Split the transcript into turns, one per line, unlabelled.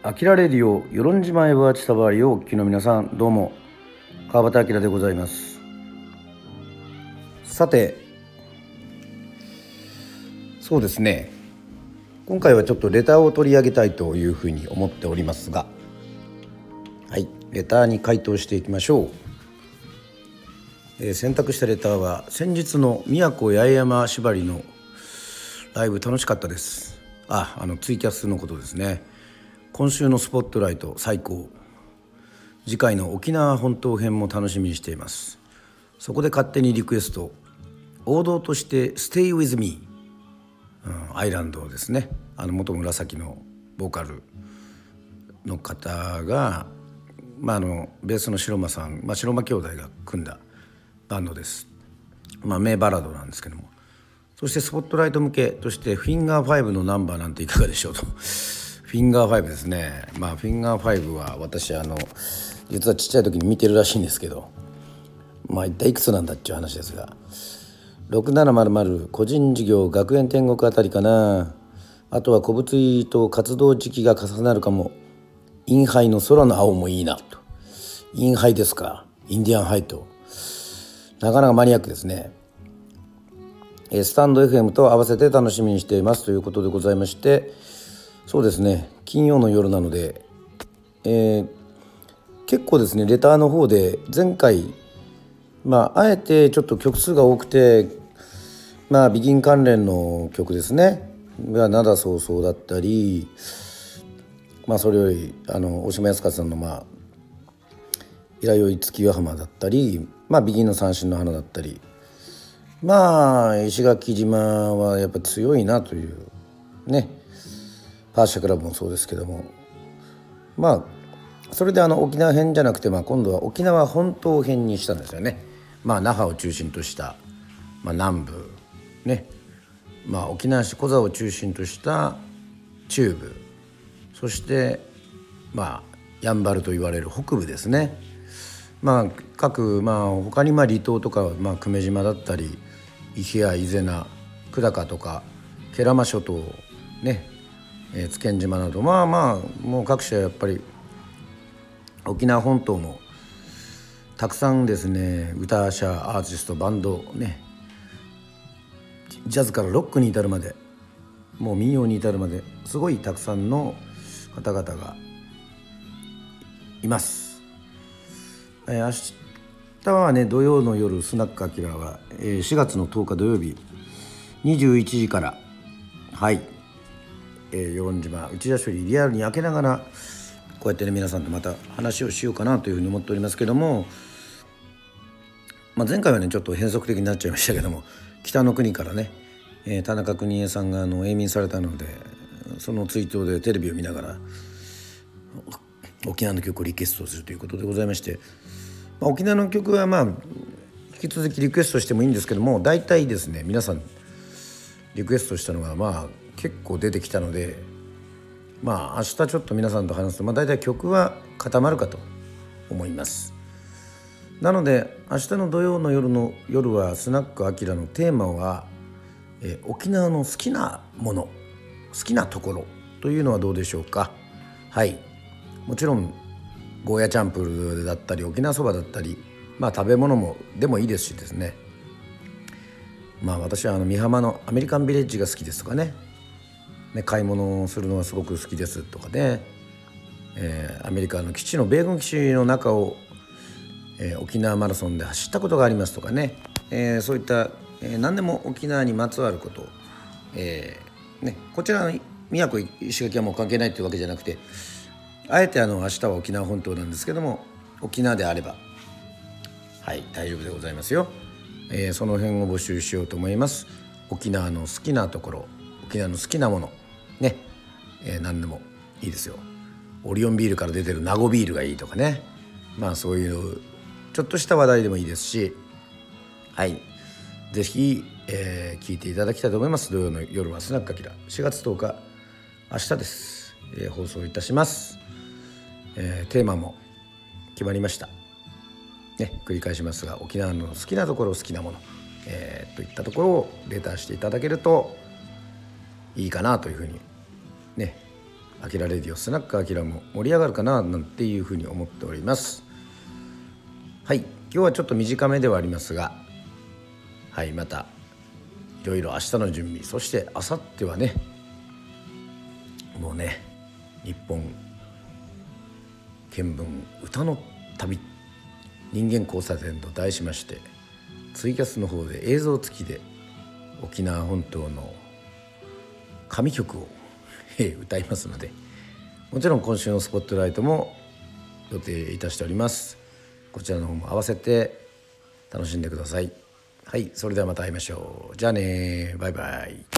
あきらレディオ与論島へはちたばりをお聞きの皆さんどうも。川端明でございます。さてそうですね。今回はちょっとレターを取り上げたいというふうに思っておりますが。はい。レターに回答していきましょう、えー、選択したレターは先日の宮古八重山縛りのライブ楽しかったです。ああのツイキャスのことですね。今週のスポットライト最高。次回の沖縄本島編も楽しみにしています。そこで勝手にリクエスト。王道として「Stay with me」うん、アイランドですね。あの元紫のボーカルの方が、まあ、あのベースの白間さん、まあ、白間兄弟が組んだバンドです、まあ、名バラードなんですけども。そしてスポットライト向けとして「フィンガー5」のナンバーなんていかがでしょうと。フィンガー5ですね。まあフィンガー5は私あの実はちっちゃい時に見てるらしいんですけどまあ一体いくつなんだっていう話ですが。6700個人事業学園天国あたりかな。あとは古物医と活動時期が重なるかも。インハイの空の青もいいな。と。インハイですか。インディアンハイと。なかなかマニアックですね。スタンド FM と合わせて楽しみにしていますということでございましてそうですね。金曜の夜なので、えー、結構ですねレターの方で前回まああえてちょっと曲数が多くてまあビギン関連の曲ですね。が灘そうそうだったりまあそれよりあの大島康勝さんのまあ「いらよい月ヶ浜」だったりまあビギンの三振の花だったり。まあ石垣島はやっぱ強いなというね。パーシャクラブもそうですけどもまあそれであの沖縄編じゃなくて、まあ、今度は沖縄本島編にしたんですよね。まあ、那覇を中心とした、まあ、南部ね、まあ、沖縄市コザを中心とした中部そしてまあやんばると言われる北部ですね。まあ、各、まあ、他にまあ離島とか、まあ、久米島だったり伊平伊是名久高とか慶良間諸島ねえー、津堅島などまあまあもう各社やっぱり沖縄本島もたくさんですね歌者アーティストバンドねジャズからロックに至るまでもう民謡に至るまですごいたくさんの方々がいます。えー、明日はね土曜の夜スナックアキラは、えー、4月の10日土曜日21時からはいえ、与論島内田処理リアルに開けながらこうやってね皆さんとまた話をしようかなというふうに思っておりますけども、まあ、前回はねちょっと変則的になっちゃいましたけども北の国からね、えー、田中邦衛さんがあの永眠されたのでその追悼でテレビを見ながら沖縄の曲をリクエストするということでございまして、まあ、沖縄の曲はまあ引き続きリクエストしてもいいんですけども大体ですね皆さんリクエストしたのがまあ結構出てきたのでまあ明日ちょっと皆さんと話すと、まあ、大体曲は固まるかと思います。なので明日の土曜の夜の夜はスナックアキラのテーマは、え沖縄の好きなもの好きなところというのはどうでしょうか。はい。もちろんゴーヤチャンプルだったり沖縄そばだったりまあ食べ物もでもいいですしですね。まあ私はあの美浜のアメリカンビレッジが好きですとかね。ね、買い物をするのがすごく好きですとかね、えー、アメリカの基地の米軍基地の中を、えー、沖縄マラソンで走ったことがありますとかね、えー、そういった、えー、何でも沖縄にまつわること、えーね、こちらの宮古石垣はもう関係ないというわけじゃなくてあえてあの明日は沖縄本島なんですけども沖縄であればはい大丈夫でございますよ、えー、その辺を募集しようと思います。沖縄の好きなところ。沖縄の好きなもの。ね、えー、何でもいいですよ。オリオンビールから出てる名護ビールがいいとかね。まあそういうちょっとした話題でもいいですし。はい。是非、えー、聞いていただきたいと思います。土曜の夜はスナックアキラ。4月10日明日です、えー、放送いたします、えー、テーマも決まりました。ね。繰り返しますが沖縄の好きなところ好きなもの。えー、といったところをレターしていただけるといいかなというふうにねあきらレディオスナックあきらも盛り上がるかななんていうふうに思っております。はい今日はちょっと短めではありますがはいまたいろいろ明日の準備そして明後日はねもうね日本見聞歌の旅人間交差点と題しましてツイキャスの方で映像付きで沖縄本島の神曲を え歌いますのでもちろん今週のスポットライトも予定いたしております。こちらの方も合わせて楽しんでください。はいそれではまた会いましょう。じゃあねバイバイ。